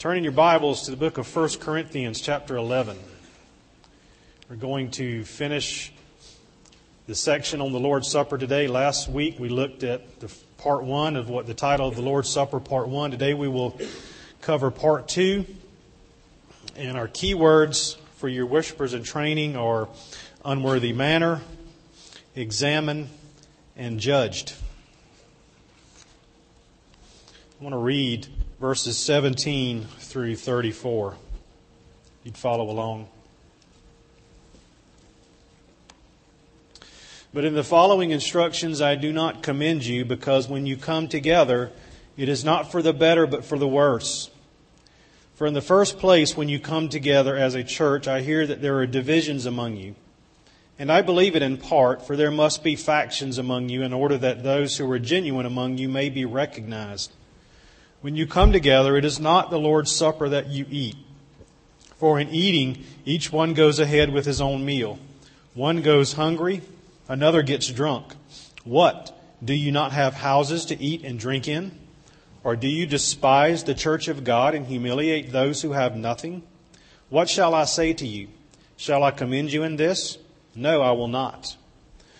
Turn in your Bibles to the book of 1 Corinthians, chapter 11. We're going to finish the section on the Lord's Supper today. Last week we looked at the part one of what the title of the Lord's Supper, part one. Today we will cover part two. And our key words for your worshipers in training are unworthy manner, examine, and judged. I want to read verses 17 through 34. You'd follow along. But in the following instructions, I do not commend you, because when you come together, it is not for the better, but for the worse. For in the first place, when you come together as a church, I hear that there are divisions among you. And I believe it in part, for there must be factions among you in order that those who are genuine among you may be recognized. When you come together, it is not the Lord's Supper that you eat. For in eating, each one goes ahead with his own meal. One goes hungry, another gets drunk. What? Do you not have houses to eat and drink in? Or do you despise the church of God and humiliate those who have nothing? What shall I say to you? Shall I commend you in this? No, I will not.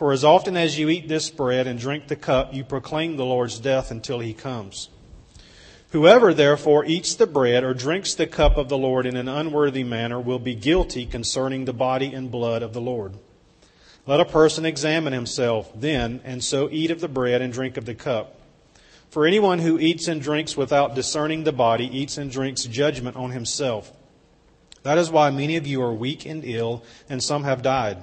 For as often as you eat this bread and drink the cup, you proclaim the Lord's death until he comes. Whoever therefore eats the bread or drinks the cup of the Lord in an unworthy manner will be guilty concerning the body and blood of the Lord. Let a person examine himself then, and so eat of the bread and drink of the cup. For anyone who eats and drinks without discerning the body eats and drinks judgment on himself. That is why many of you are weak and ill, and some have died.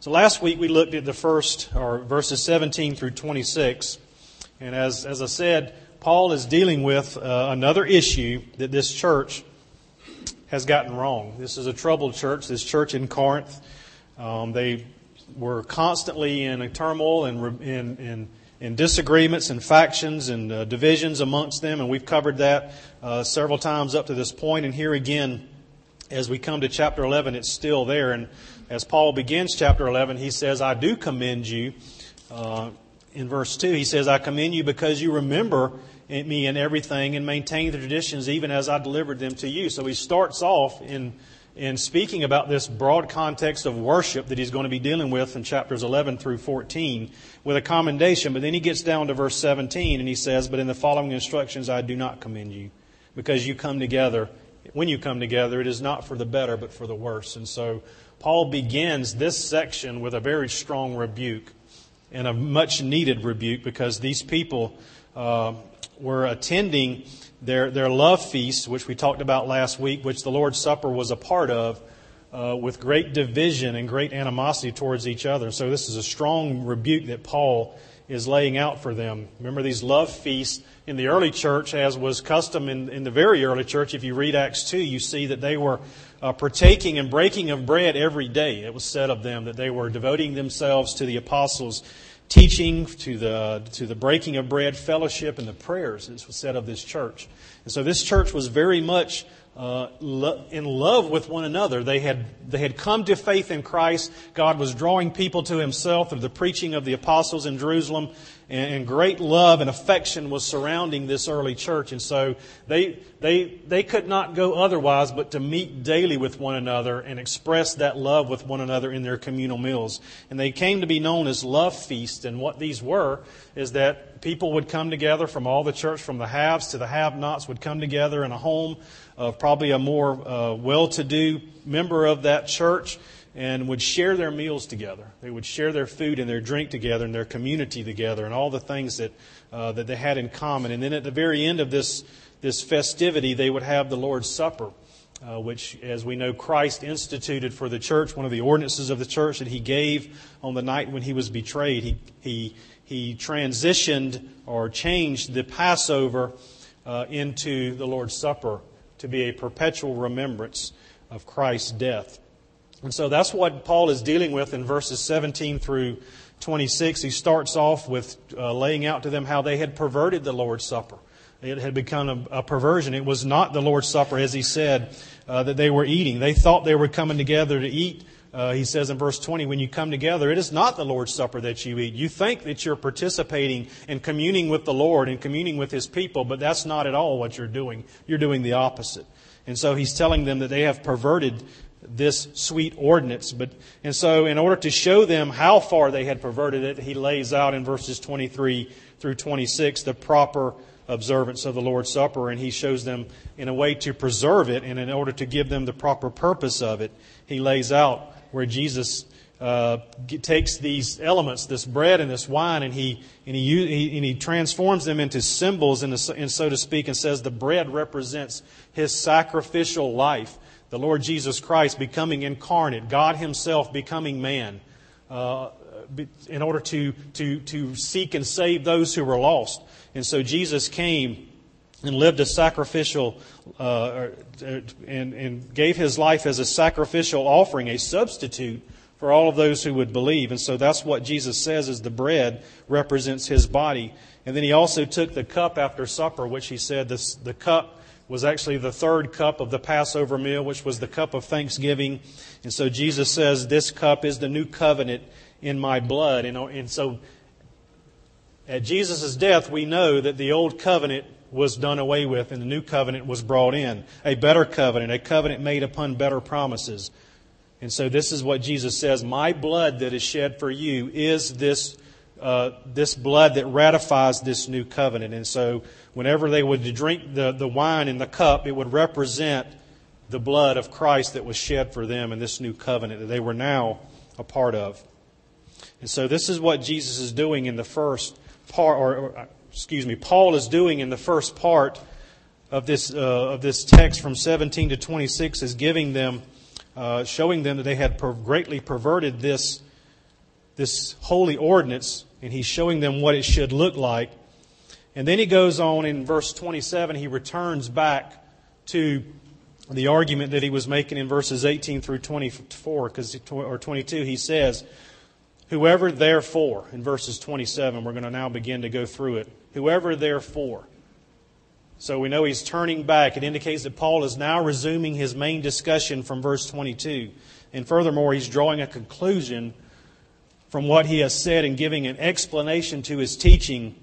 So last week we looked at the first, or verses 17 through 26. And as, as I said, Paul is dealing with uh, another issue that this church has gotten wrong. This is a troubled church, this church in Corinth. Um, they were constantly in a turmoil and in, in, in, disagreements and factions and uh, divisions amongst them, and we've covered that uh, several times up to this point. And here again, as we come to chapter 11, it's still there. And as Paul begins chapter 11, he says, I do commend you. Uh, in verse 2, he says, I commend you because you remember me in everything and maintain the traditions even as I delivered them to you. So he starts off in, in speaking about this broad context of worship that he's going to be dealing with in chapters 11 through 14 with a commendation. But then he gets down to verse 17 and he says, But in the following instructions I do not commend you because you come together. When you come together, it is not for the better, but for the worse. And so Paul begins this section with a very strong rebuke and a much needed rebuke because these people uh, were attending their, their love feast, which we talked about last week, which the Lord's Supper was a part of, uh, with great division and great animosity towards each other. So this is a strong rebuke that Paul is laying out for them. Remember these love feasts in the early church, as was custom in, in the very early church. If you read Acts 2, you see that they were uh, partaking and breaking of bread every day. It was said of them that they were devoting themselves to the apostles' teaching, to the, to the breaking of bread, fellowship, and the prayers. It was said of this church. And so this church was very much uh, lo- in love with one another. They had, they had come to faith in Christ. God was drawing people to Himself through the preaching of the apostles in Jerusalem and, great love and affection was surrounding this early church. And so they, they, they could not go otherwise but to meet daily with one another and express that love with one another in their communal meals. And they came to be known as love feasts. And what these were is that people would come together from all the church, from the haves to the have-nots, would come together in a home of probably a more uh, well-to-do member of that church and would share their meals together. They would share their food and their drink together and their community together and all the things that, uh, that they had in common. And then at the very end of this, this festivity, they would have the Lord's Supper. Uh, which, as we know, Christ instituted for the church, one of the ordinances of the church that he gave on the night when he was betrayed. He, he, he transitioned or changed the Passover uh, into the Lord's Supper to be a perpetual remembrance of Christ's death. And so that's what Paul is dealing with in verses 17 through 26. He starts off with uh, laying out to them how they had perverted the Lord's Supper. It had become a, a perversion. It was not the Lord's Supper, as he said, uh, that they were eating. They thought they were coming together to eat. Uh, he says in verse 20, when you come together, it is not the Lord's Supper that you eat. You think that you're participating and communing with the Lord and communing with His people, but that's not at all what you're doing. You're doing the opposite. And so he's telling them that they have perverted this sweet ordinance. But, and so in order to show them how far they had perverted it, he lays out in verses 23 through 26 the proper observance of the Lord's Supper, and he shows them in a way to preserve it, and in order to give them the proper purpose of it, he lays out where Jesus uh, takes these elements, this bread and this wine, and he and he, and he transforms them into symbols, and, and so to speak, and says the bread represents his sacrificial life, the Lord Jesus Christ becoming incarnate, God Himself becoming man. Uh, in order to, to, to seek and save those who were lost. And so Jesus came and lived a sacrificial, uh, and, and gave his life as a sacrificial offering, a substitute for all of those who would believe. And so that's what Jesus says is the bread represents his body. And then he also took the cup after supper, which he said this, the cup was actually the third cup of the Passover meal, which was the cup of thanksgiving. And so Jesus says, This cup is the new covenant in my blood. And, and so at Jesus' death, we know that the old covenant was done away with and the new covenant was brought in. A better covenant, a covenant made upon better promises. And so this is what Jesus says My blood that is shed for you is this, uh, this blood that ratifies this new covenant. And so whenever they would drink the, the wine in the cup, it would represent the blood of Christ that was shed for them in this new covenant that they were now a part of. And so this is what Jesus is doing in the first part, or, or excuse me, Paul is doing in the first part of this, uh, of this text from 17 to 26 is giving them, uh, showing them that they had per- greatly perverted this, this holy ordinance, and he's showing them what it should look like. And then he goes on in verse 27, he returns back to the argument that he was making in verses 18 through 24, because, or 22. He says, Whoever therefore, in verses 27, we're going to now begin to go through it. Whoever therefore. So we know he's turning back. It indicates that Paul is now resuming his main discussion from verse 22. And furthermore, he's drawing a conclusion from what he has said and giving an explanation to his teaching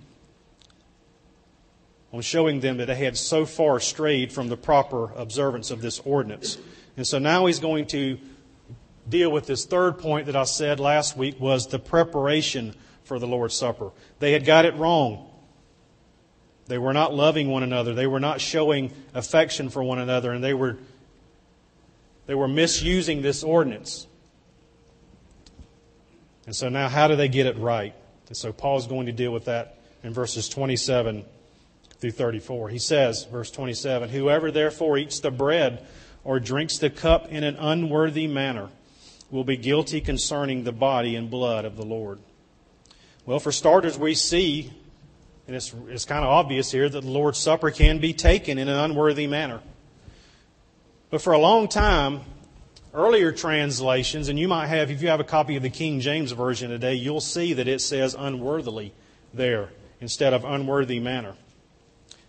on showing them that they had so far strayed from the proper observance of this ordinance. And so now he's going to deal with this third point that I said last week was the preparation for the Lord's Supper. They had got it wrong. They were not loving one another. They were not showing affection for one another, and they were, they were misusing this ordinance. And so now, how do they get it right? And so Paul's going to deal with that in verses 27 through 34. He says, verse 27, Whoever therefore eats the bread or drinks the cup in an unworthy manner, will be guilty concerning the body and blood of the Lord. Well, for starters, we see, and it's, it's kind of obvious here, that the Lord's Supper can be taken in an unworthy manner. But for a long time, earlier translations, and you might have, if you have a copy of the King James Version today, you'll see that it says unworthily there instead of unworthy manner.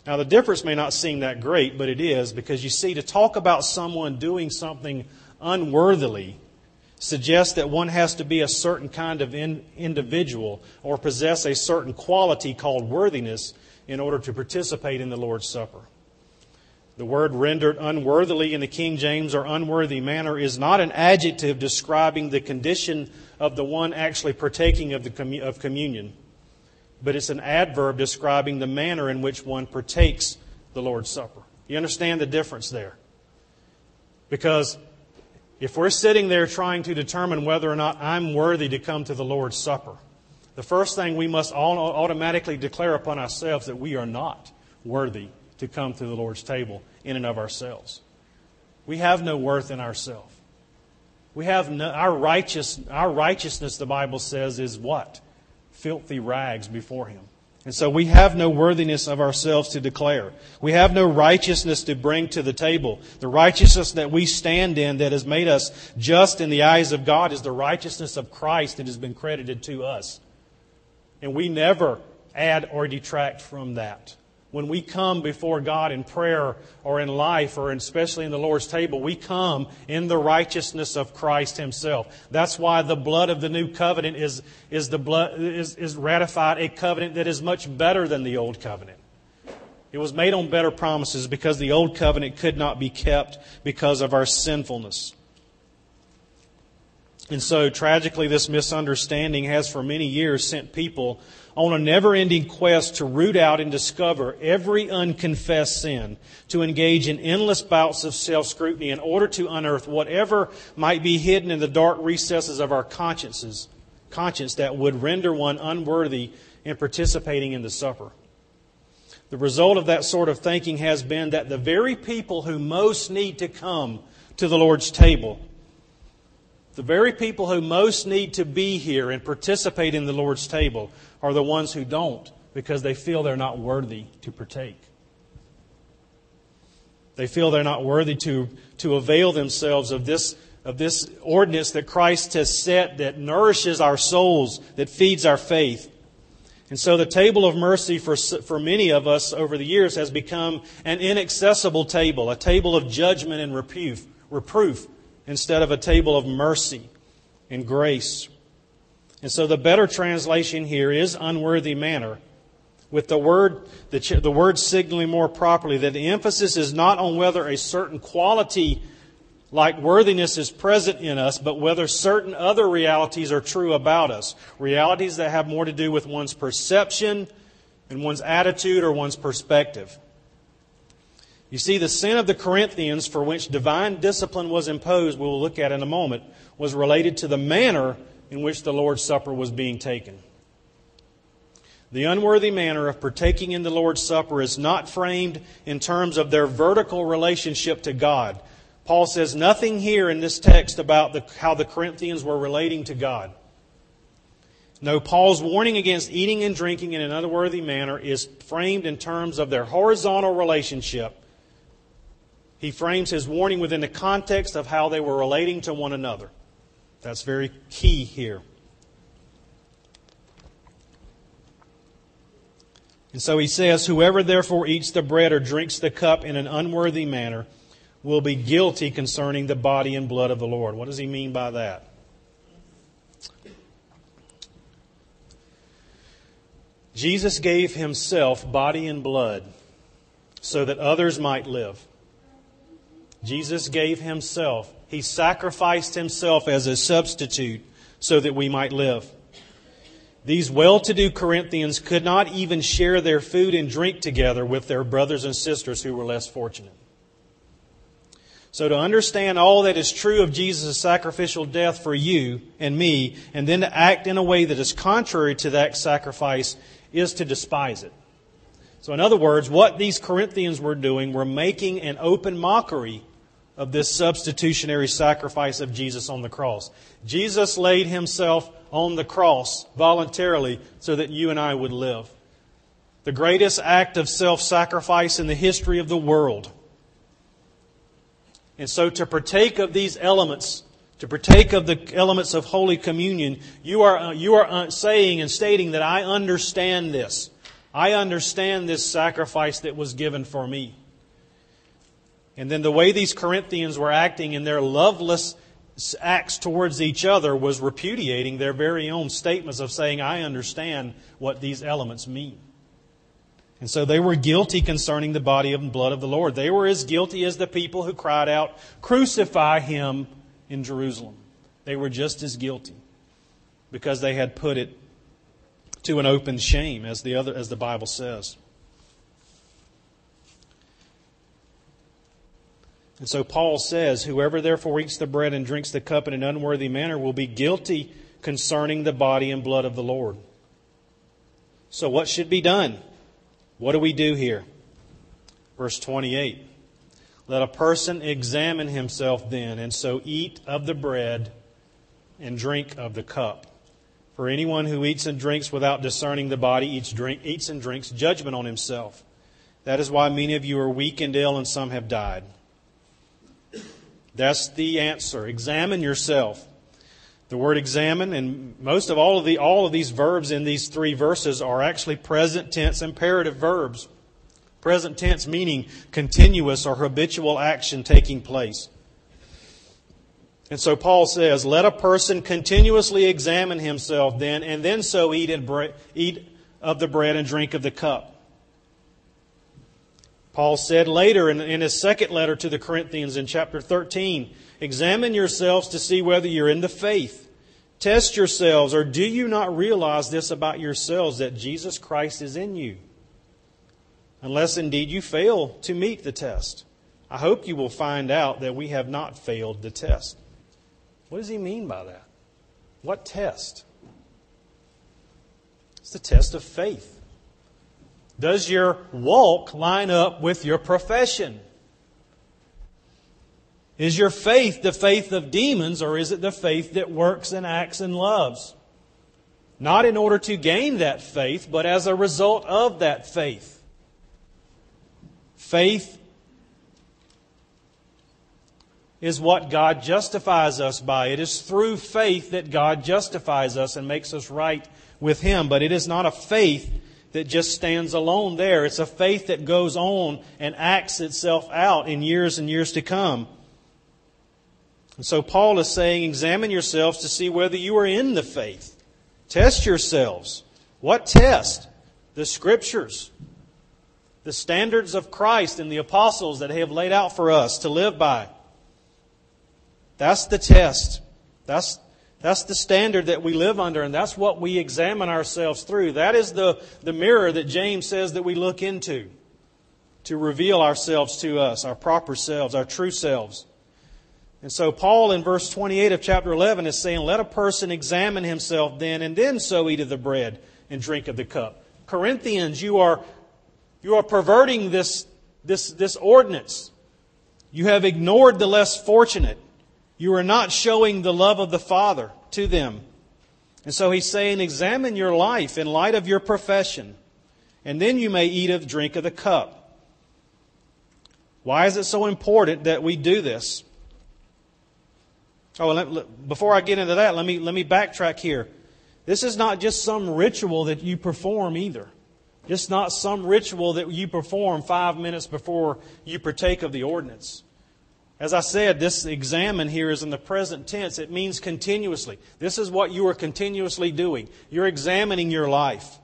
Now, the difference may not seem that great, but it is because you see, to talk about someone doing something unworthily suggests that one has to be a certain kind of in, individual or possess a certain quality called worthiness in order to participate in the Lord's Supper. The word rendered unworthily in the King James or unworthy manner is not an adjective describing the condition of the one actually partaking of, the of communion, but it's an adverb describing the manner in which one partakes the Lord's Supper. You understand the difference there? Because If we're sitting there trying to determine whether or not I'm worthy to come to the Lord's Supper, the first thing we must automatically declare upon ourselves that we are not worthy to come to the Lord's table in and of ourselves. We have no worth in ourselves. We have no, our righteous our righteousness, the Bible says, is what? Filthy rags before Him. And so we have no worthiness of ourselves to declare. We have no righteousness to bring to the table. The righteousness that we stand in that has made us just in the eyes of God is the righteousness of Christ that has been credited to us. And we never add or detract from that when we come before God in prayer or in life or especially in the Lord's table, we come in the righteousness of Christ Himself. That's why the blood of the new covenant is, is, the blood, is, is ratified a covenant that is much better than the old covenant. It was made on better promises because the old covenant could not be kept because of our sinfulness. And so, tragically, this misunderstanding has for many years sent people on a never ending quest to root out and discover every unconfessed sin, to engage in endless bouts of self scrutiny in order to unearth whatever might be hidden in the dark recesses of our consciences, conscience that would render one unworthy in participating in the supper. The result of that sort of thinking has been that the very people who most need to come to the Lord's table the very people who most need to be here and participate in the Lord's table are the ones who don't because they feel they're not worthy to partake. They feel they're not worthy to, to avail themselves of this, of this ordinance that Christ has set that nourishes our souls, that feeds our faith. And so the table of mercy for, for many of us over the years has become an inaccessible table, a table of judgment and reproof, reproof instead of a table of mercy and grace. And so the better translation here is unworthy manner, with the word, the, the word signaling more properly that the emphasis is not on whether a certain quality like worthiness is present in us, but whether certain other realities are true about us. Realities that have more to do with one's perception and one's attitude or one's perspective. You see, the sin of the Corinthians for which divine discipline was imposed, we will look at in a moment, was related to the manner in which the Lord's Supper was being taken. The unworthy manner of partaking in the Lord's Supper is not framed in terms of their vertical relationship to God. Paul says nothing here in this text about the, how the Corinthians were relating to God. No, Paul's warning against eating and drinking in an unworthy manner is framed in terms of their horizontal relationship he frames his warning within the context of how they were relating to one another. That's very key here. And so he says, Whoever therefore eats the bread or drinks the cup in an unworthy manner will be guilty concerning the body and blood of the Lord. What does he mean by that? Jesus gave himself body and blood so that others might live. Jesus gave himself. He sacrificed himself as a substitute so that we might live. These well to do Corinthians could not even share their food and drink together with their brothers and sisters who were less fortunate. So, to understand all that is true of Jesus' sacrificial death for you and me, and then to act in a way that is contrary to that sacrifice, is to despise it. So, in other words, what these Corinthians were doing were making an open mockery of this substitutionary sacrifice of Jesus on the cross. Jesus laid himself on the cross voluntarily so that you and I would live. The greatest act of self sacrifice in the history of the world. And so, to partake of these elements, to partake of the elements of Holy Communion, you are, uh, you are uh, saying and stating that I understand this. I understand this sacrifice that was given for me. And then the way these Corinthians were acting in their loveless acts towards each other was repudiating their very own statements of saying, I understand what these elements mean. And so they were guilty concerning the body and blood of the Lord. They were as guilty as the people who cried out, Crucify him in Jerusalem. They were just as guilty because they had put it to an open shame, as the, other, as the Bible says. And so Paul says, Whoever therefore eats the bread and drinks the cup in an unworthy manner will be guilty concerning the body and blood of the Lord. So, what should be done? What do we do here? Verse 28 Let a person examine himself then, and so eat of the bread and drink of the cup. For anyone who eats and drinks without discerning the body eats, drink, eats and drinks judgment on himself. That is why many of you are weak and ill, and some have died. That's the answer. Examine yourself. The word examine, and most of all of the all of these verbs in these three verses are actually present tense imperative verbs. Present tense meaning continuous or habitual action taking place. And so Paul says, Let a person continuously examine himself then, and then so eat, and bre- eat of the bread and drink of the cup. Paul said later in, in his second letter to the Corinthians in chapter 13, Examine yourselves to see whether you're in the faith. Test yourselves, or do you not realize this about yourselves, that Jesus Christ is in you? Unless indeed you fail to meet the test. I hope you will find out that we have not failed the test. What does he mean by that? What test? It's the test of faith. Does your walk line up with your profession? Is your faith the faith of demons or is it the faith that works and acts and loves? Not in order to gain that faith, but as a result of that faith. Faith is what God justifies us by. It is through faith that God justifies us and makes us right with Him. But it is not a faith that just stands alone there. It's a faith that goes on and acts itself out in years and years to come. And so Paul is saying, examine yourselves to see whether you are in the faith. Test yourselves. What test? The scriptures. The standards of Christ and the apostles that have laid out for us to live by. That's the test. That's, that's the standard that we live under, and that's what we examine ourselves through. That is the, the mirror that James says that we look into to reveal ourselves to us, our proper selves, our true selves. And so Paul in verse 28 of chapter 11 is saying, Let a person examine himself then, and then so eat of the bread and drink of the cup. Corinthians, you are, you are perverting this, this, this ordinance. You have ignored the less fortunate. You are not showing the love of the Father to them. And so he's saying, examine your life in light of your profession, and then you may eat of the drink of the cup. Why is it so important that we do this? Oh, let, before I get into that, let me, let me backtrack here. This is not just some ritual that you perform either. Just not some ritual that you perform five minutes before you partake of the ordinance. As I said, this examine here is in the present tense. It means continuously. This is what you are continuously doing. You're examining your life.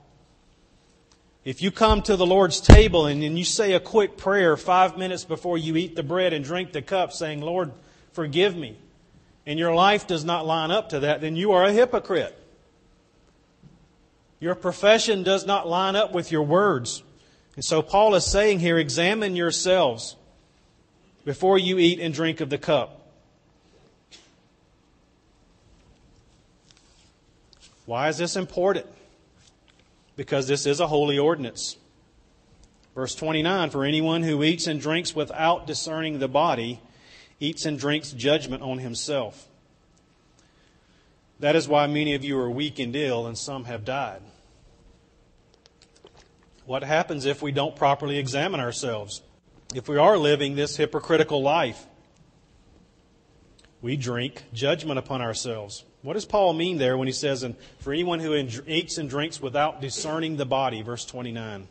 If you come to the Lord's table and, and you say a quick prayer five minutes before you eat the bread and drink the cup, saying, Lord, forgive me, and your life does not line up to that, then you are a hypocrite. Your profession does not line up with your words. And so Paul is saying here, examine yourselves before you eat and drink of the cup. Why is this important? Because this is a holy ordinance. Verse 29 For anyone who eats and drinks without discerning the body eats and drinks judgment on himself. That is why many of you are weak and ill, and some have died. What happens if we don't properly examine ourselves? If we are living this hypocritical life, we drink judgment upon ourselves. What does Paul mean there when he says, and for anyone who eats and drinks without discerning the body, verse 29?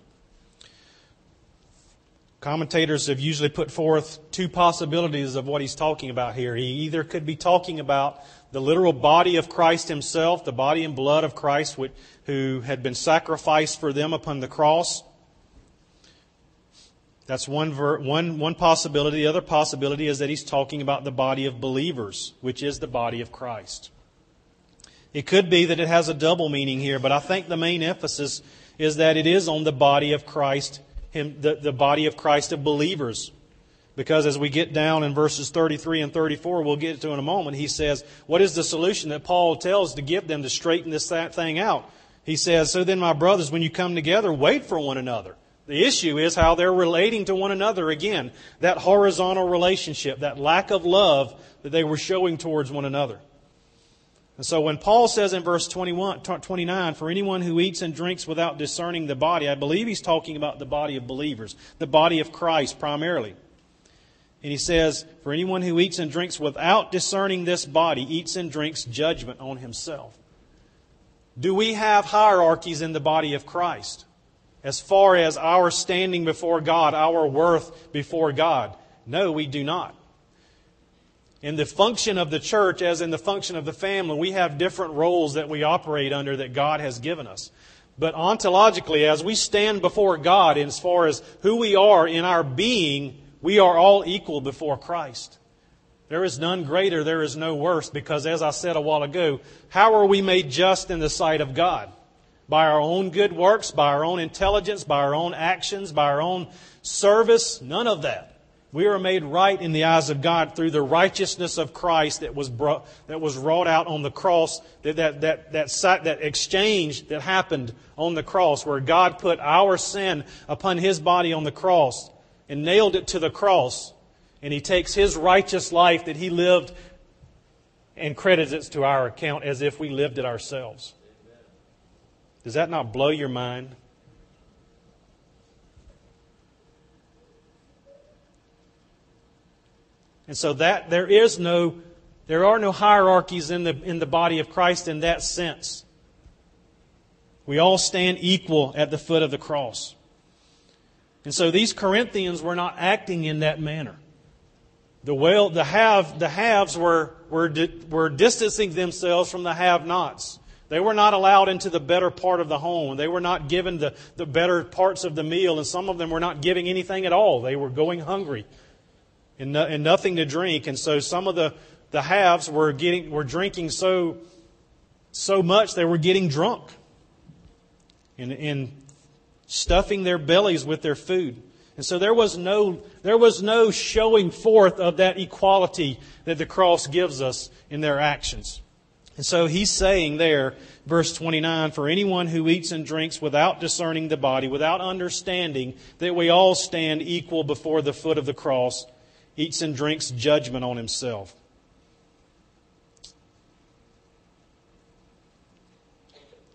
Commentators have usually put forth two possibilities of what he's talking about here. He either could be talking about the literal body of Christ himself, the body and blood of Christ who had been sacrificed for them upon the cross, that's one, ver- one, one possibility. The other possibility is that he's talking about the body of believers, which is the body of Christ. It could be that it has a double meaning here, but I think the main emphasis is that it is on the body of Christ, him, the, the body of Christ of believers. Because as we get down in verses 33 and 34, we'll get to in a moment, he says, What is the solution that Paul tells to give them to straighten this thing out? He says, So then, my brothers, when you come together, wait for one another. The issue is how they're relating to one another again. That horizontal relationship, that lack of love that they were showing towards one another. And so when Paul says in verse 21, 29, for anyone who eats and drinks without discerning the body, I believe he's talking about the body of believers, the body of Christ primarily. And he says, For anyone who eats and drinks without discerning this body eats and drinks judgment on himself. Do we have hierarchies in the body of Christ as far as our standing before God, our worth before God? No, we do not. In the function of the church, as in the function of the family, we have different roles that we operate under that God has given us. But ontologically, as we stand before God, as far as who we are in our being, we are all equal before Christ. There is none greater, there is no worse, because as I said a while ago, how are we made just in the sight of God? By our own good works, by our own intelligence, by our own actions, by our own service? None of that. We are made right in the eyes of God through the righteousness of Christ that was brought, that was wrought out on the cross, that, that, that, that, that exchange that happened on the cross, where God put our sin upon His body on the cross and nailed it to the cross. And he takes his righteous life that he lived and credits it to our account as if we lived it ourselves. Does that not blow your mind? And so that there is no there are no hierarchies in the in the body of Christ in that sense. We all stand equal at the foot of the cross. And so these Corinthians were not acting in that manner. The, well, the, have, the haves were, were, were distancing themselves from the have nots. They were not allowed into the better part of the home. They were not given the, the better parts of the meal, and some of them were not giving anything at all. They were going hungry and, no, and nothing to drink. And so some of the, the haves were, getting, were drinking so, so much they were getting drunk. And, and stuffing their bellies with their food. And so there was no, there was no showing forth of that equality that the cross gives us in their actions. And so he's saying there, verse 29, for anyone who eats and drinks without discerning the body, without understanding that we all stand equal before the foot of the cross, eats and drinks judgment on himself.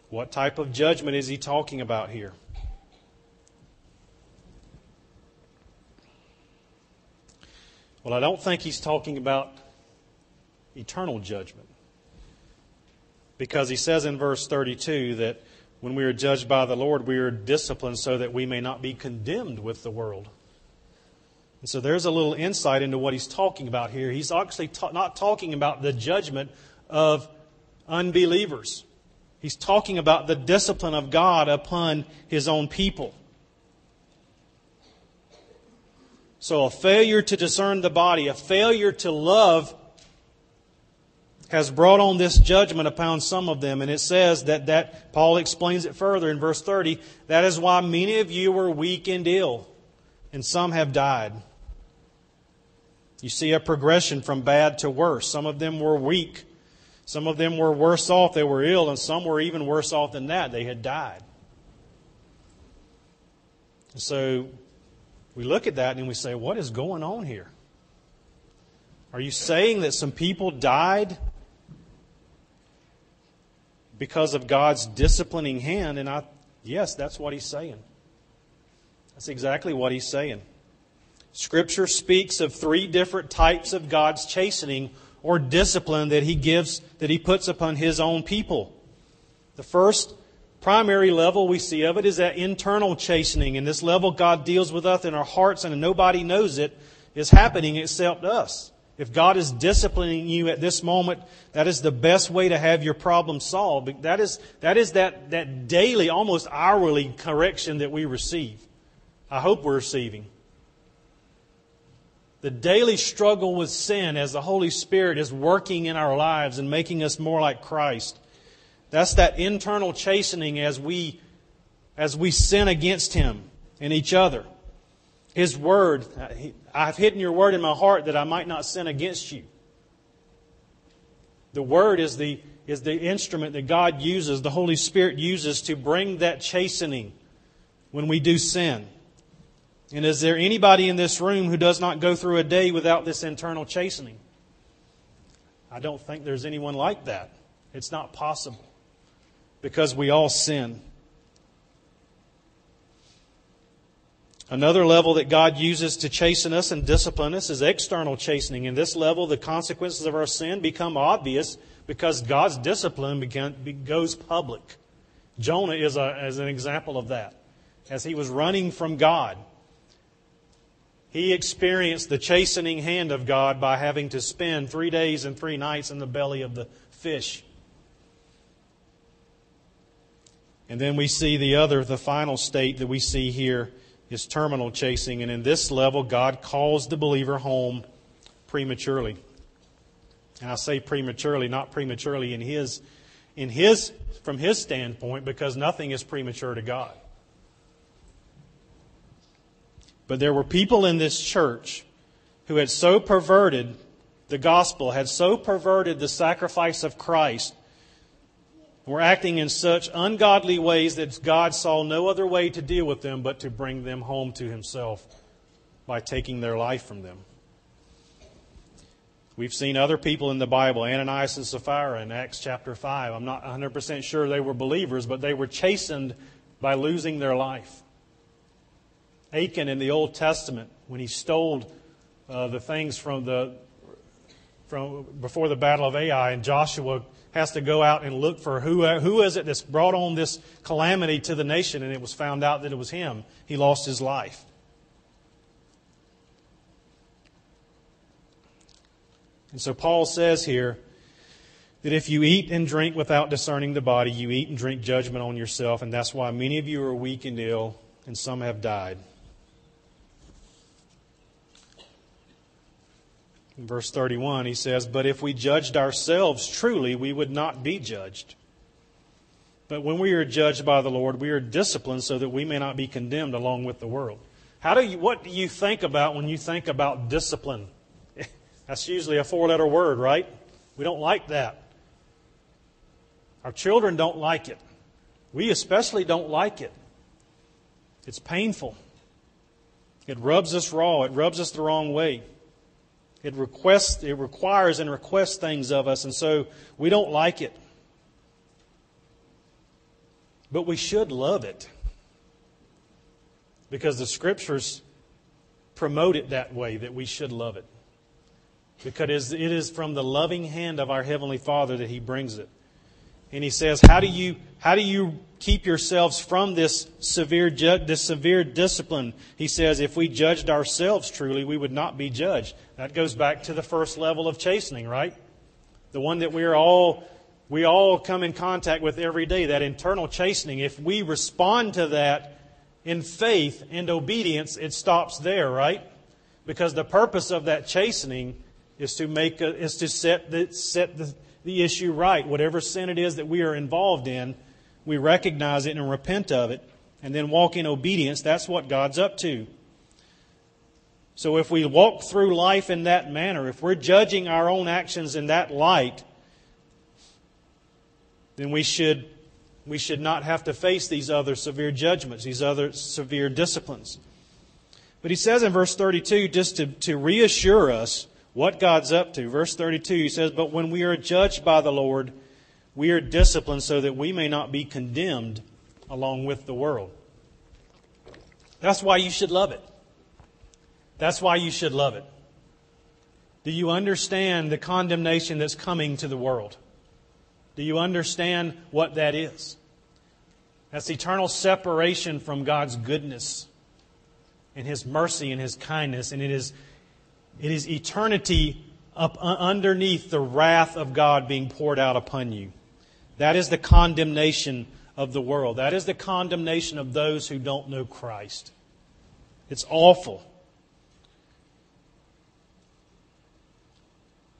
What type of judgment is he talking about here? Well, I don't think he's talking about eternal judgment. Because he says in verse 32 that when we are judged by the Lord, we are disciplined so that we may not be condemned with the world. And so there's a little insight into what he's talking about here. He's actually ta- not talking about the judgment of unbelievers. He's talking about the discipline of God upon his own people. So a failure to discern the body, a failure to love has brought on this judgment upon some of them. And it says that, that Paul explains it further in verse 30. That is why many of you were weak and ill, and some have died. You see a progression from bad to worse. Some of them were weak. Some of them were worse off. They were ill, and some were even worse off than that. They had died. So we look at that and we say, what is going on here? Are you saying that some people died because of God's disciplining hand? And I, yes, that's what he's saying. That's exactly what he's saying. Scripture speaks of three different types of God's chastening or discipline that he gives, that he puts upon his own people. The first primary level we see of it is that internal chastening. And this level God deals with us in our hearts and nobody knows it is happening except us. If God is disciplining you at this moment, that is the best way to have your problem solved. That is, that is that, that daily, almost hourly correction that we receive. I hope we're receiving. The daily struggle with sin as the Holy Spirit is working in our lives and making us more like Christ. That's that internal chastening as we, as we sin against Him and each other. His word, I've hidden your word in my heart that I might not sin against you. The word is the, is the instrument that God uses, the Holy Spirit uses to bring that chastening when we do sin. And is there anybody in this room who does not go through a day without this internal chastening? I don't think there's anyone like that. It's not possible because we all sin. Another level that God uses to chasten us and discipline us is external chastening. In this level, the consequences of our sin become obvious because God's discipline goes public. Jonah is, a, is an example of that. As he was running from God, he experienced the chastening hand of God by having to spend three days and three nights in the belly of the fish. And then we see the other, the final state that we see here is terminal chastening. And in this level, God calls the believer home prematurely. And I say prematurely, not prematurely in his, in his, from his standpoint, because nothing is premature to God. But there were people in this church who had so perverted the gospel, had so perverted the sacrifice of Christ, were acting in such ungodly ways that God saw no other way to deal with them but to bring them home to Himself by taking their life from them. We've seen other people in the Bible, Ananias and Sapphira in Acts chapter 5. I'm not 100% sure they were believers, but they were chastened by losing their life. Achan in the Old Testament, when he stole uh, the things from the from before the battle of Ai, and Joshua has to go out and look for who, uh, who is it that's brought on this calamity to the nation, and it was found out that it was him. He lost his life. And so Paul says here that if you eat and drink without discerning the body, you eat and drink judgment on yourself, and that's why many of you are weak and ill, and some have died. In verse 31, he says, But if we judged ourselves truly, we would not be judged. But when we are judged by the Lord, we are disciplined so that we may not be condemned along with the world. How do you, what do you think about when you think about discipline? That's usually a four letter word, right? We don't like that. Our children don't like it. We especially don't like it. It's painful. It rubs us raw. It rubs us the wrong way. It requests, it requires and requests things of us, and so we don't like it. But we should love it. Because the scriptures promote it that way, that we should love it. Because it is from the loving hand of our Heavenly Father that He brings it. And He says, How do you, how do you keep yourselves from this severe, this severe discipline. He says, if we judged ourselves truly, we would not be judged. That goes back to the first level of chastening, right? The one that we are all, we all come in contact with every day, that internal chastening. If we respond to that in faith and obedience, it stops there, right? Because the purpose of that chastening is to make, a, is to set the, set the, the issue right. Whatever sin it is that we are involved in, we recognize it and repent of it, and then walk in obedience, that's what God's up to. So if we walk through life in that manner, if we're judging our own actions in that light, then we should, we should not have to face these other severe judgments, these other severe disciplines. But he says in verse 32, just to, to reassure us what God's up to, verse 32, he says, But when we are judged by the Lord, we are disciplined so that we may not be condemned along with the world. That's why you should love it. That's why you should love it. Do you understand the condemnation that's coming to the world? Do you understand what that is? That's eternal separation from God's goodness and His mercy and His kindness, and it is, it is eternity up underneath the wrath of God being poured out upon you. That is the condemnation of the world. That is the condemnation of those who don't know Christ. It's awful.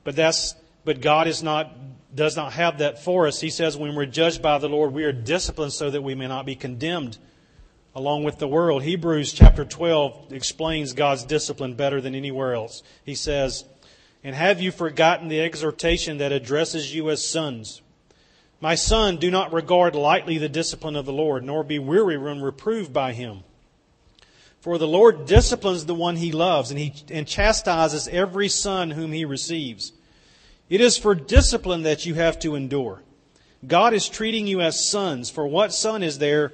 But that's but God is not does not have that for us. He says when we're judged by the Lord, we are disciplined so that we may not be condemned along with the world. Hebrews chapter 12 explains God's discipline better than anywhere else. He says, And have you forgotten the exhortation that addresses you as sons? My son, do not regard lightly the discipline of the Lord, nor be weary when reproved by him. For the Lord disciplines the one he loves, and he and chastises every son whom he receives. It is for discipline that you have to endure. God is treating you as sons, for what son is there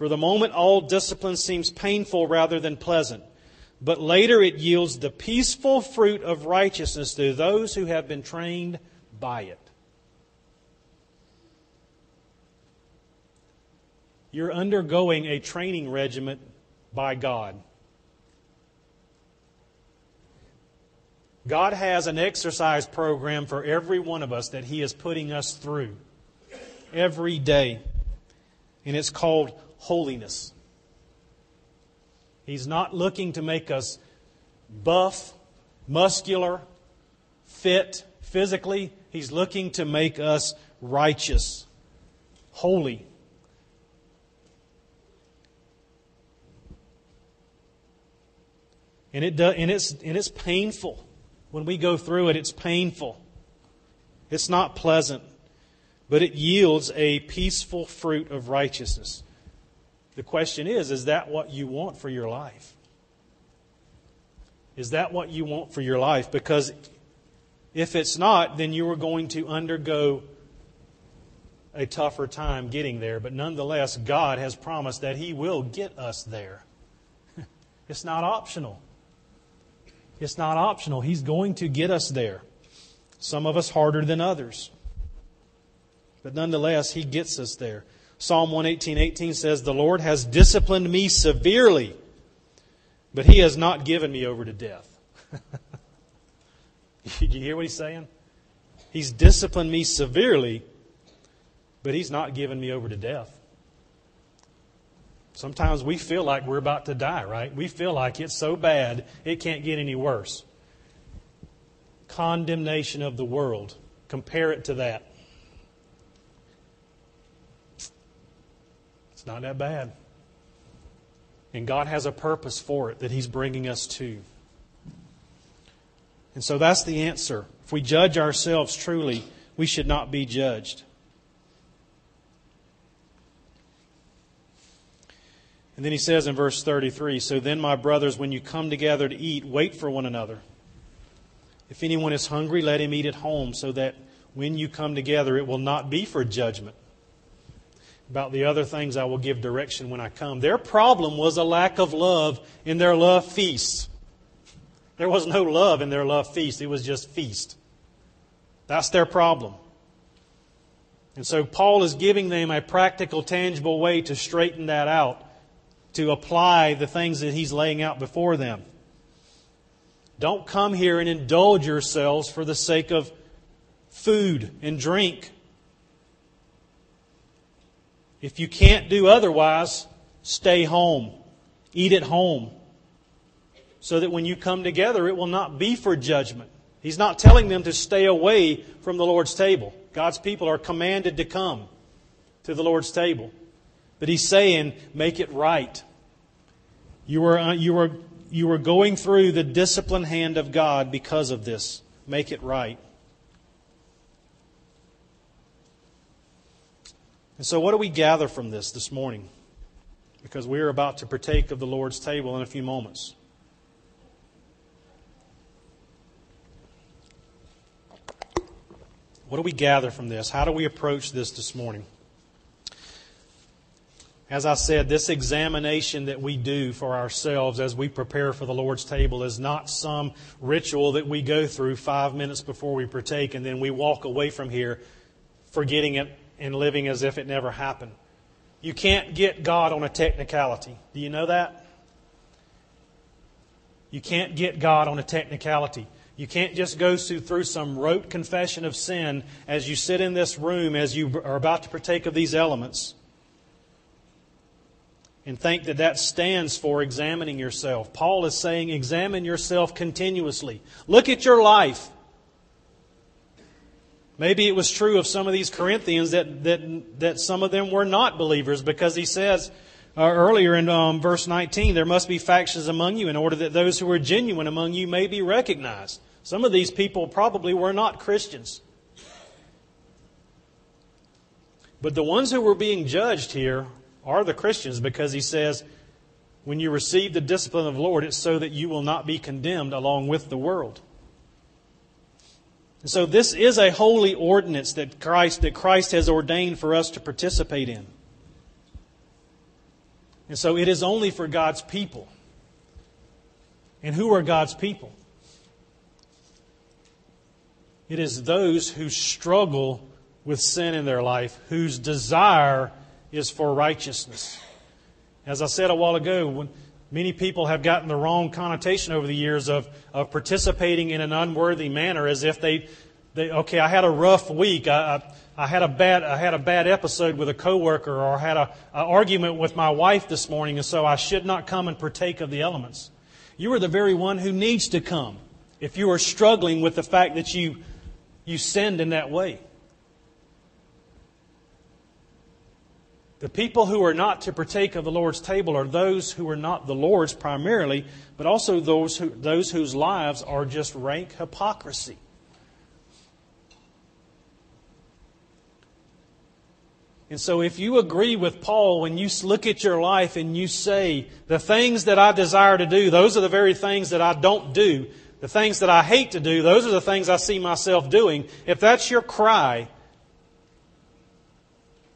For the moment, all discipline seems painful rather than pleasant, but later it yields the peaceful fruit of righteousness to those who have been trained by it. You're undergoing a training regiment by God. God has an exercise program for every one of us that He is putting us through every day. And it's called holiness. He's not looking to make us buff, muscular, fit physically. He's looking to make us righteous, holy. And, it does, and, it's, and it's painful. When we go through it, it's painful. It's not pleasant, but it yields a peaceful fruit of righteousness. The question is is that what you want for your life? Is that what you want for your life? Because if it's not, then you are going to undergo a tougher time getting there. But nonetheless, God has promised that He will get us there. it's not optional. It's not optional. He's going to get us there. Some of us harder than others. But nonetheless, He gets us there. Psalm 118 18 says, The Lord has disciplined me severely, but He has not given me over to death. Did you hear what He's saying? He's disciplined me severely, but He's not given me over to death. Sometimes we feel like we're about to die, right? We feel like it's so bad, it can't get any worse. Condemnation of the world. Compare it to that. It's not that bad. And God has a purpose for it that He's bringing us to. And so that's the answer. If we judge ourselves truly, we should not be judged. And then he says in verse 33 So then, my brothers, when you come together to eat, wait for one another. If anyone is hungry, let him eat at home, so that when you come together, it will not be for judgment. About the other things, I will give direction when I come. Their problem was a lack of love in their love feasts. There was no love in their love feast, it was just feast. That's their problem. And so Paul is giving them a practical, tangible way to straighten that out to apply the things that he's laying out before them. Don't come here and indulge yourselves for the sake of food and drink. If you can't do otherwise, stay home. Eat at home. So that when you come together, it will not be for judgment. He's not telling them to stay away from the Lord's table. God's people are commanded to come to the Lord's table. But he's saying, make it right. You are, uh, you, are, you are going through the disciplined hand of God because of this. Make it right. And so, what do we gather from this this morning? Because we are about to partake of the Lord's table in a few moments. What do we gather from this? How do we approach this this morning? As I said, this examination that we do for ourselves as we prepare for the Lord's table is not some ritual that we go through five minutes before we partake and then we walk away from here forgetting it and living as if it never happened. You can't get God on a technicality. Do you know that? You can't get God on a technicality. You can't just go through some rote confession of sin as you sit in this room, as you are about to partake of these elements, and think that that stands for examining yourself. Paul is saying, examine yourself continuously. Look at your life. Maybe it was true of some of these Corinthians that, that, that some of them were not believers because he says uh, earlier in um, verse 19, there must be factions among you in order that those who are genuine among you may be recognized. Some of these people probably were not Christians. But the ones who were being judged here are the Christians because he says, when you receive the discipline of the Lord, it's so that you will not be condemned along with the world. And so this is a holy ordinance that Christ, that Christ has ordained for us to participate in. And so it is only for God's people. And who are God's people? It is those who struggle with sin in their life, whose desire is for righteousness. As I said a while ago, when many people have gotten the wrong connotation over the years of, of participating in an unworthy manner as if they, they okay, I had a rough week. I, I, I had a bad, I had a bad episode with a coworker or I had a, an argument with my wife this morning and so I should not come and partake of the elements. You are the very one who needs to come if you are struggling with the fact that you you sinned in that way. The people who are not to partake of the Lord's table are those who are not the Lord's primarily, but also those, who, those whose lives are just rank hypocrisy. And so, if you agree with Paul when you look at your life and you say, the things that I desire to do, those are the very things that I don't do, the things that I hate to do, those are the things I see myself doing. If that's your cry,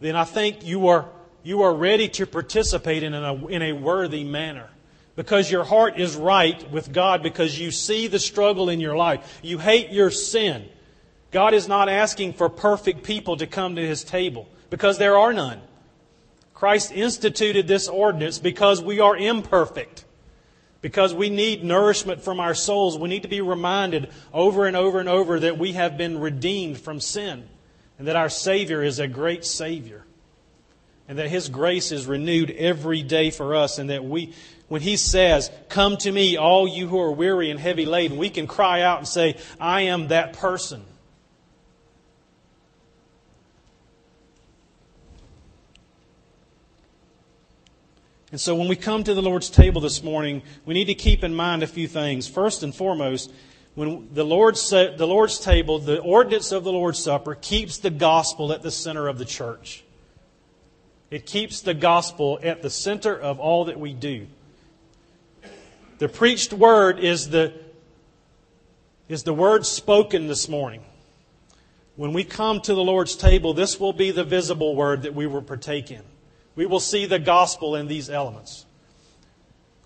then I think you are, you are ready to participate in a, in a worthy manner. Because your heart is right with God, because you see the struggle in your life. You hate your sin. God is not asking for perfect people to come to His table, because there are none. Christ instituted this ordinance because we are imperfect because we need nourishment from our souls. We need to be reminded over and over and over that we have been redeemed from sin and that our Savior is a great Savior and that His grace is renewed every day for us and that we, when He says, Come to me, all you who are weary and heavy laden, we can cry out and say, I am that person. And so when we come to the Lord's table this morning, we need to keep in mind a few things. First and foremost, when the Lord's, the Lord's table, the ordinance of the Lord's Supper keeps the gospel at the center of the church. It keeps the gospel at the center of all that we do. The preached word is the, is the word spoken this morning. When we come to the Lord's table, this will be the visible word that we will partake in. We will see the gospel in these elements.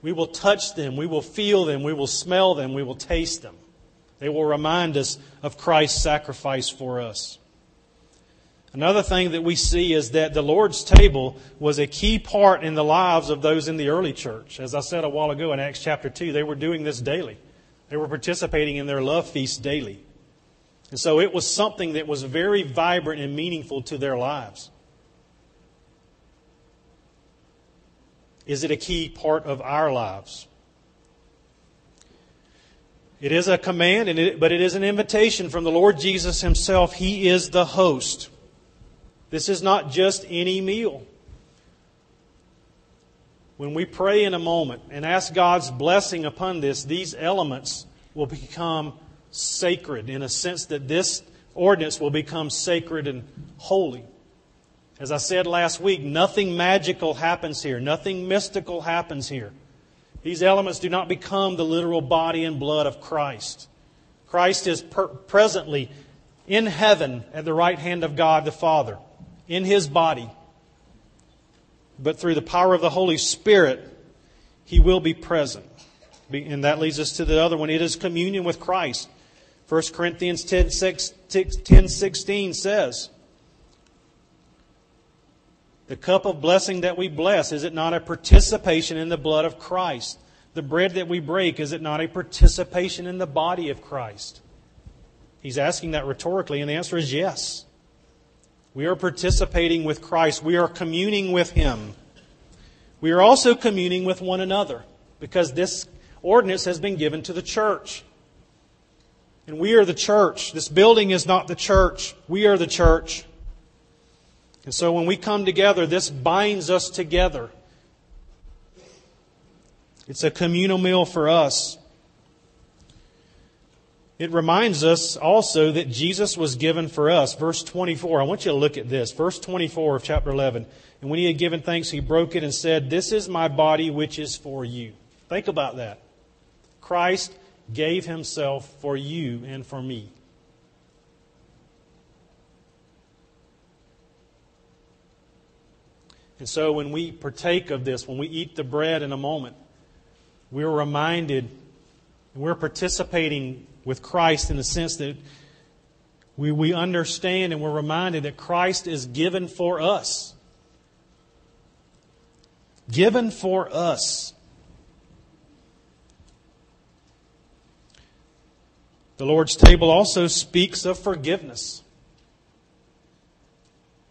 We will touch them. We will feel them. We will smell them. We will taste them. They will remind us of Christ's sacrifice for us. Another thing that we see is that the Lord's table was a key part in the lives of those in the early church. As I said a while ago in Acts chapter 2, they were doing this daily. They were participating in their love feast daily. And so it was something that was very vibrant and meaningful to their lives. Is it a key part of our lives? It is a command, but it is an invitation from the Lord Jesus Himself. He is the host. This is not just any meal. When we pray in a moment and ask God's blessing upon this, these elements will become sacred in a sense that this ordinance will become sacred and holy. As I said last week, nothing magical happens here, nothing mystical happens here. These elements do not become the literal body and blood of Christ. Christ is per- presently in heaven at the right hand of God the Father, in his body. But through the power of the Holy Spirit, he will be present. And that leads us to the other one. It is communion with Christ. 1 Corinthians 10, 6, 10 16 says, The cup of blessing that we bless, is it not a participation in the blood of Christ? The bread that we break, is it not a participation in the body of Christ? He's asking that rhetorically, and the answer is yes. We are participating with Christ. We are communing with Him. We are also communing with one another because this ordinance has been given to the church. And we are the church. This building is not the church. We are the church. And so when we come together, this binds us together. It's a communal meal for us. It reminds us also that Jesus was given for us. Verse 24. I want you to look at this. Verse 24 of chapter 11. And when he had given thanks, he broke it and said, This is my body which is for you. Think about that. Christ gave himself for you and for me. And so when we partake of this, when we eat the bread in a moment, we're reminded, we're participating with Christ in the sense that we, we understand and we're reminded that Christ is given for us. Given for us. The Lord's table also speaks of forgiveness.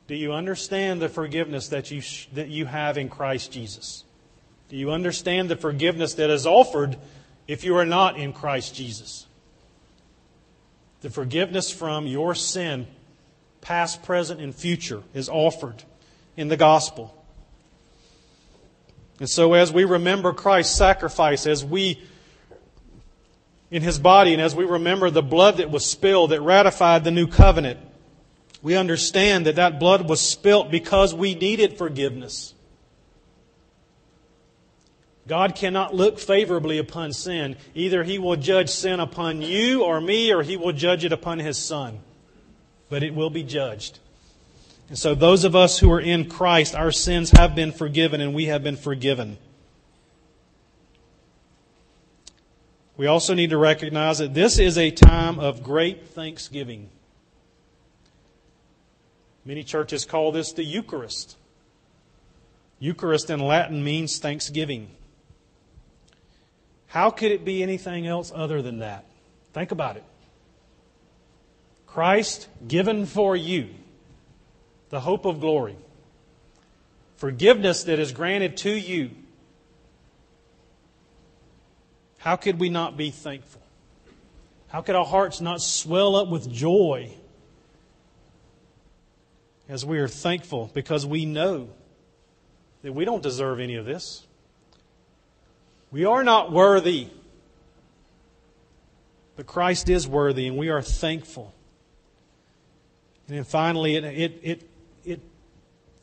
Do you understand the forgiveness that you, that you have in Christ Jesus? Do you understand the forgiveness that is offered if you are not in Christ Jesus? The forgiveness from your sin, past, present, and future, is offered in the gospel. And so, as we remember Christ's sacrifice, as we, in his body, and as we remember the blood that was spilled that ratified the new covenant, we understand that that blood was spilt because we needed forgiveness. God cannot look favorably upon sin. Either He will judge sin upon you or me, or He will judge it upon His Son. But it will be judged. And so, those of us who are in Christ, our sins have been forgiven and we have been forgiven. We also need to recognize that this is a time of great thanksgiving. Many churches call this the Eucharist. Eucharist in Latin means thanksgiving. How could it be anything else other than that? Think about it. Christ given for you, the hope of glory, forgiveness that is granted to you. How could we not be thankful? How could our hearts not swell up with joy as we are thankful because we know that we don't deserve any of this? We are not worthy, but Christ is worthy, and we are thankful. And then finally, it, it, it, it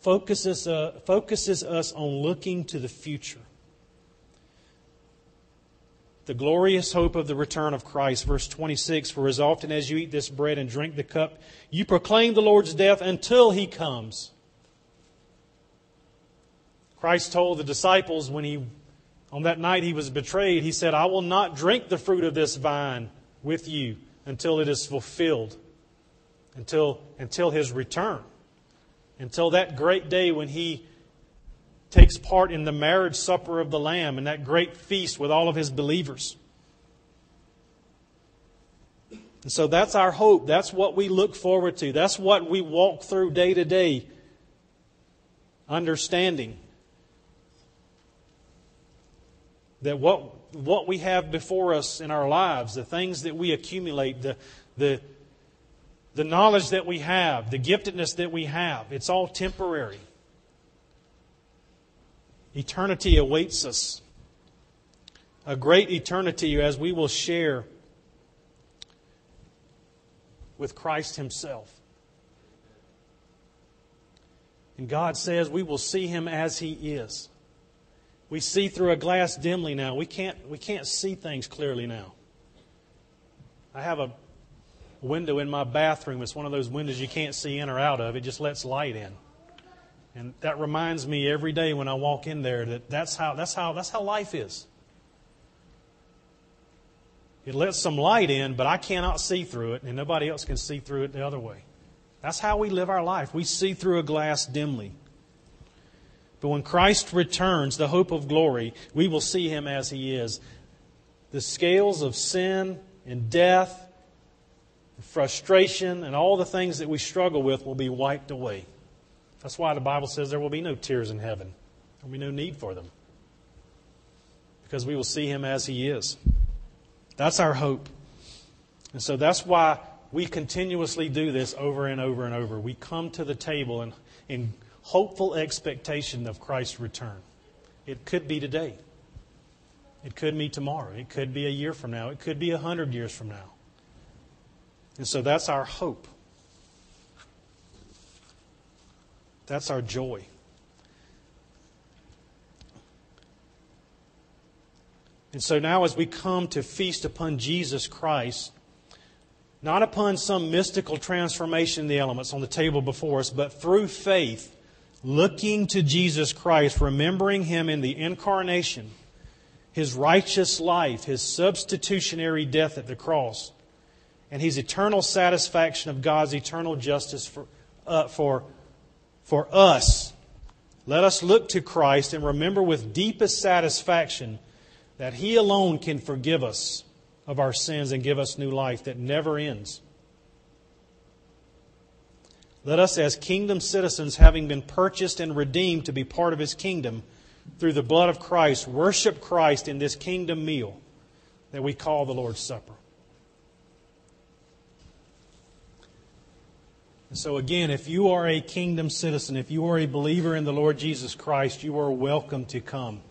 focuses, uh, focuses us on looking to the future. The glorious hope of the return of Christ. Verse 26 For as often as you eat this bread and drink the cup, you proclaim the Lord's death until he comes. Christ told the disciples when he on that night he was betrayed, he said, I will not drink the fruit of this vine with you until it is fulfilled, until, until his return, until that great day when he takes part in the marriage supper of the Lamb and that great feast with all of his believers. And so that's our hope. That's what we look forward to. That's what we walk through day to day, understanding that what, what we have before us in our lives, the things that we accumulate, the, the, the knowledge that we have, the giftedness that we have, it's all temporary. Eternity awaits us. A great eternity as we will share with Christ Himself. And God says we will see Him as He is. We see through a glass dimly now. We can't, we can't see things clearly now. I have a window in my bathroom. It's one of those windows you can't see in or out of. It just lets light in. And that reminds me every day when I walk in there that that's how, that's how, that's how life is. It lets some light in, but I cannot see through it, and nobody else can see through it the other way. That's how we live our life. We see through a glass dimly. But when Christ returns, the hope of glory, we will see him as he is. The scales of sin and death, and frustration, and all the things that we struggle with will be wiped away. That's why the Bible says there will be no tears in heaven. There will be no need for them. Because we will see him as he is. That's our hope. And so that's why we continuously do this over and over and over. We come to the table in, in hopeful expectation of Christ's return. It could be today. It could be tomorrow. It could be a year from now. It could be a hundred years from now. And so that's our hope. That's our joy. And so now, as we come to feast upon Jesus Christ, not upon some mystical transformation in the elements on the table before us, but through faith, looking to Jesus Christ, remembering Him in the incarnation, His righteous life, His substitutionary death at the cross, and His eternal satisfaction of God's eternal justice for, uh, for, for us. Let us look to Christ and remember with deepest satisfaction that He alone can forgive us of our sins and give us new life that never ends. Let us, as kingdom citizens, having been purchased and redeemed to be part of His kingdom through the blood of Christ, worship Christ in this kingdom meal that we call the Lord's Supper. And so, again, if you are a kingdom citizen, if you are a believer in the Lord Jesus Christ, you are welcome to come.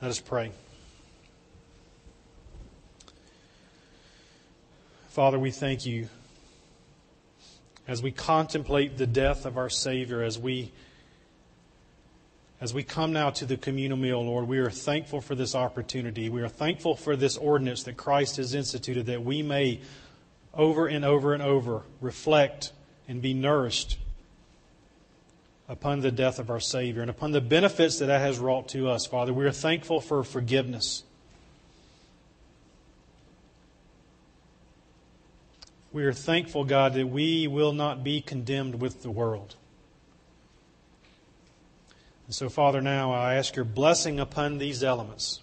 Let us pray. Father, we thank you as we contemplate the death of our Savior, as we as we come now to the communal meal, Lord, we are thankful for this opportunity. We are thankful for this ordinance that Christ has instituted that we may over and over and over reflect and be nourished upon the death of our Savior and upon the benefits that that has wrought to us, Father. We are thankful for forgiveness. We are thankful, God, that we will not be condemned with the world. And so, Father, now I ask your blessing upon these elements.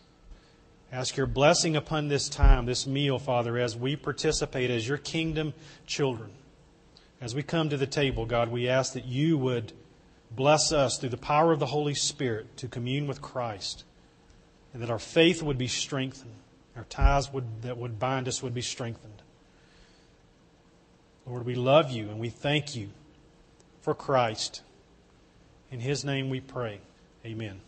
Ask your blessing upon this time, this meal, Father, as we participate as your kingdom children. As we come to the table, God, we ask that you would bless us through the power of the Holy Spirit to commune with Christ, and that our faith would be strengthened, our ties would, that would bind us would be strengthened. Lord, we love you and we thank you for Christ. In his name we pray. Amen.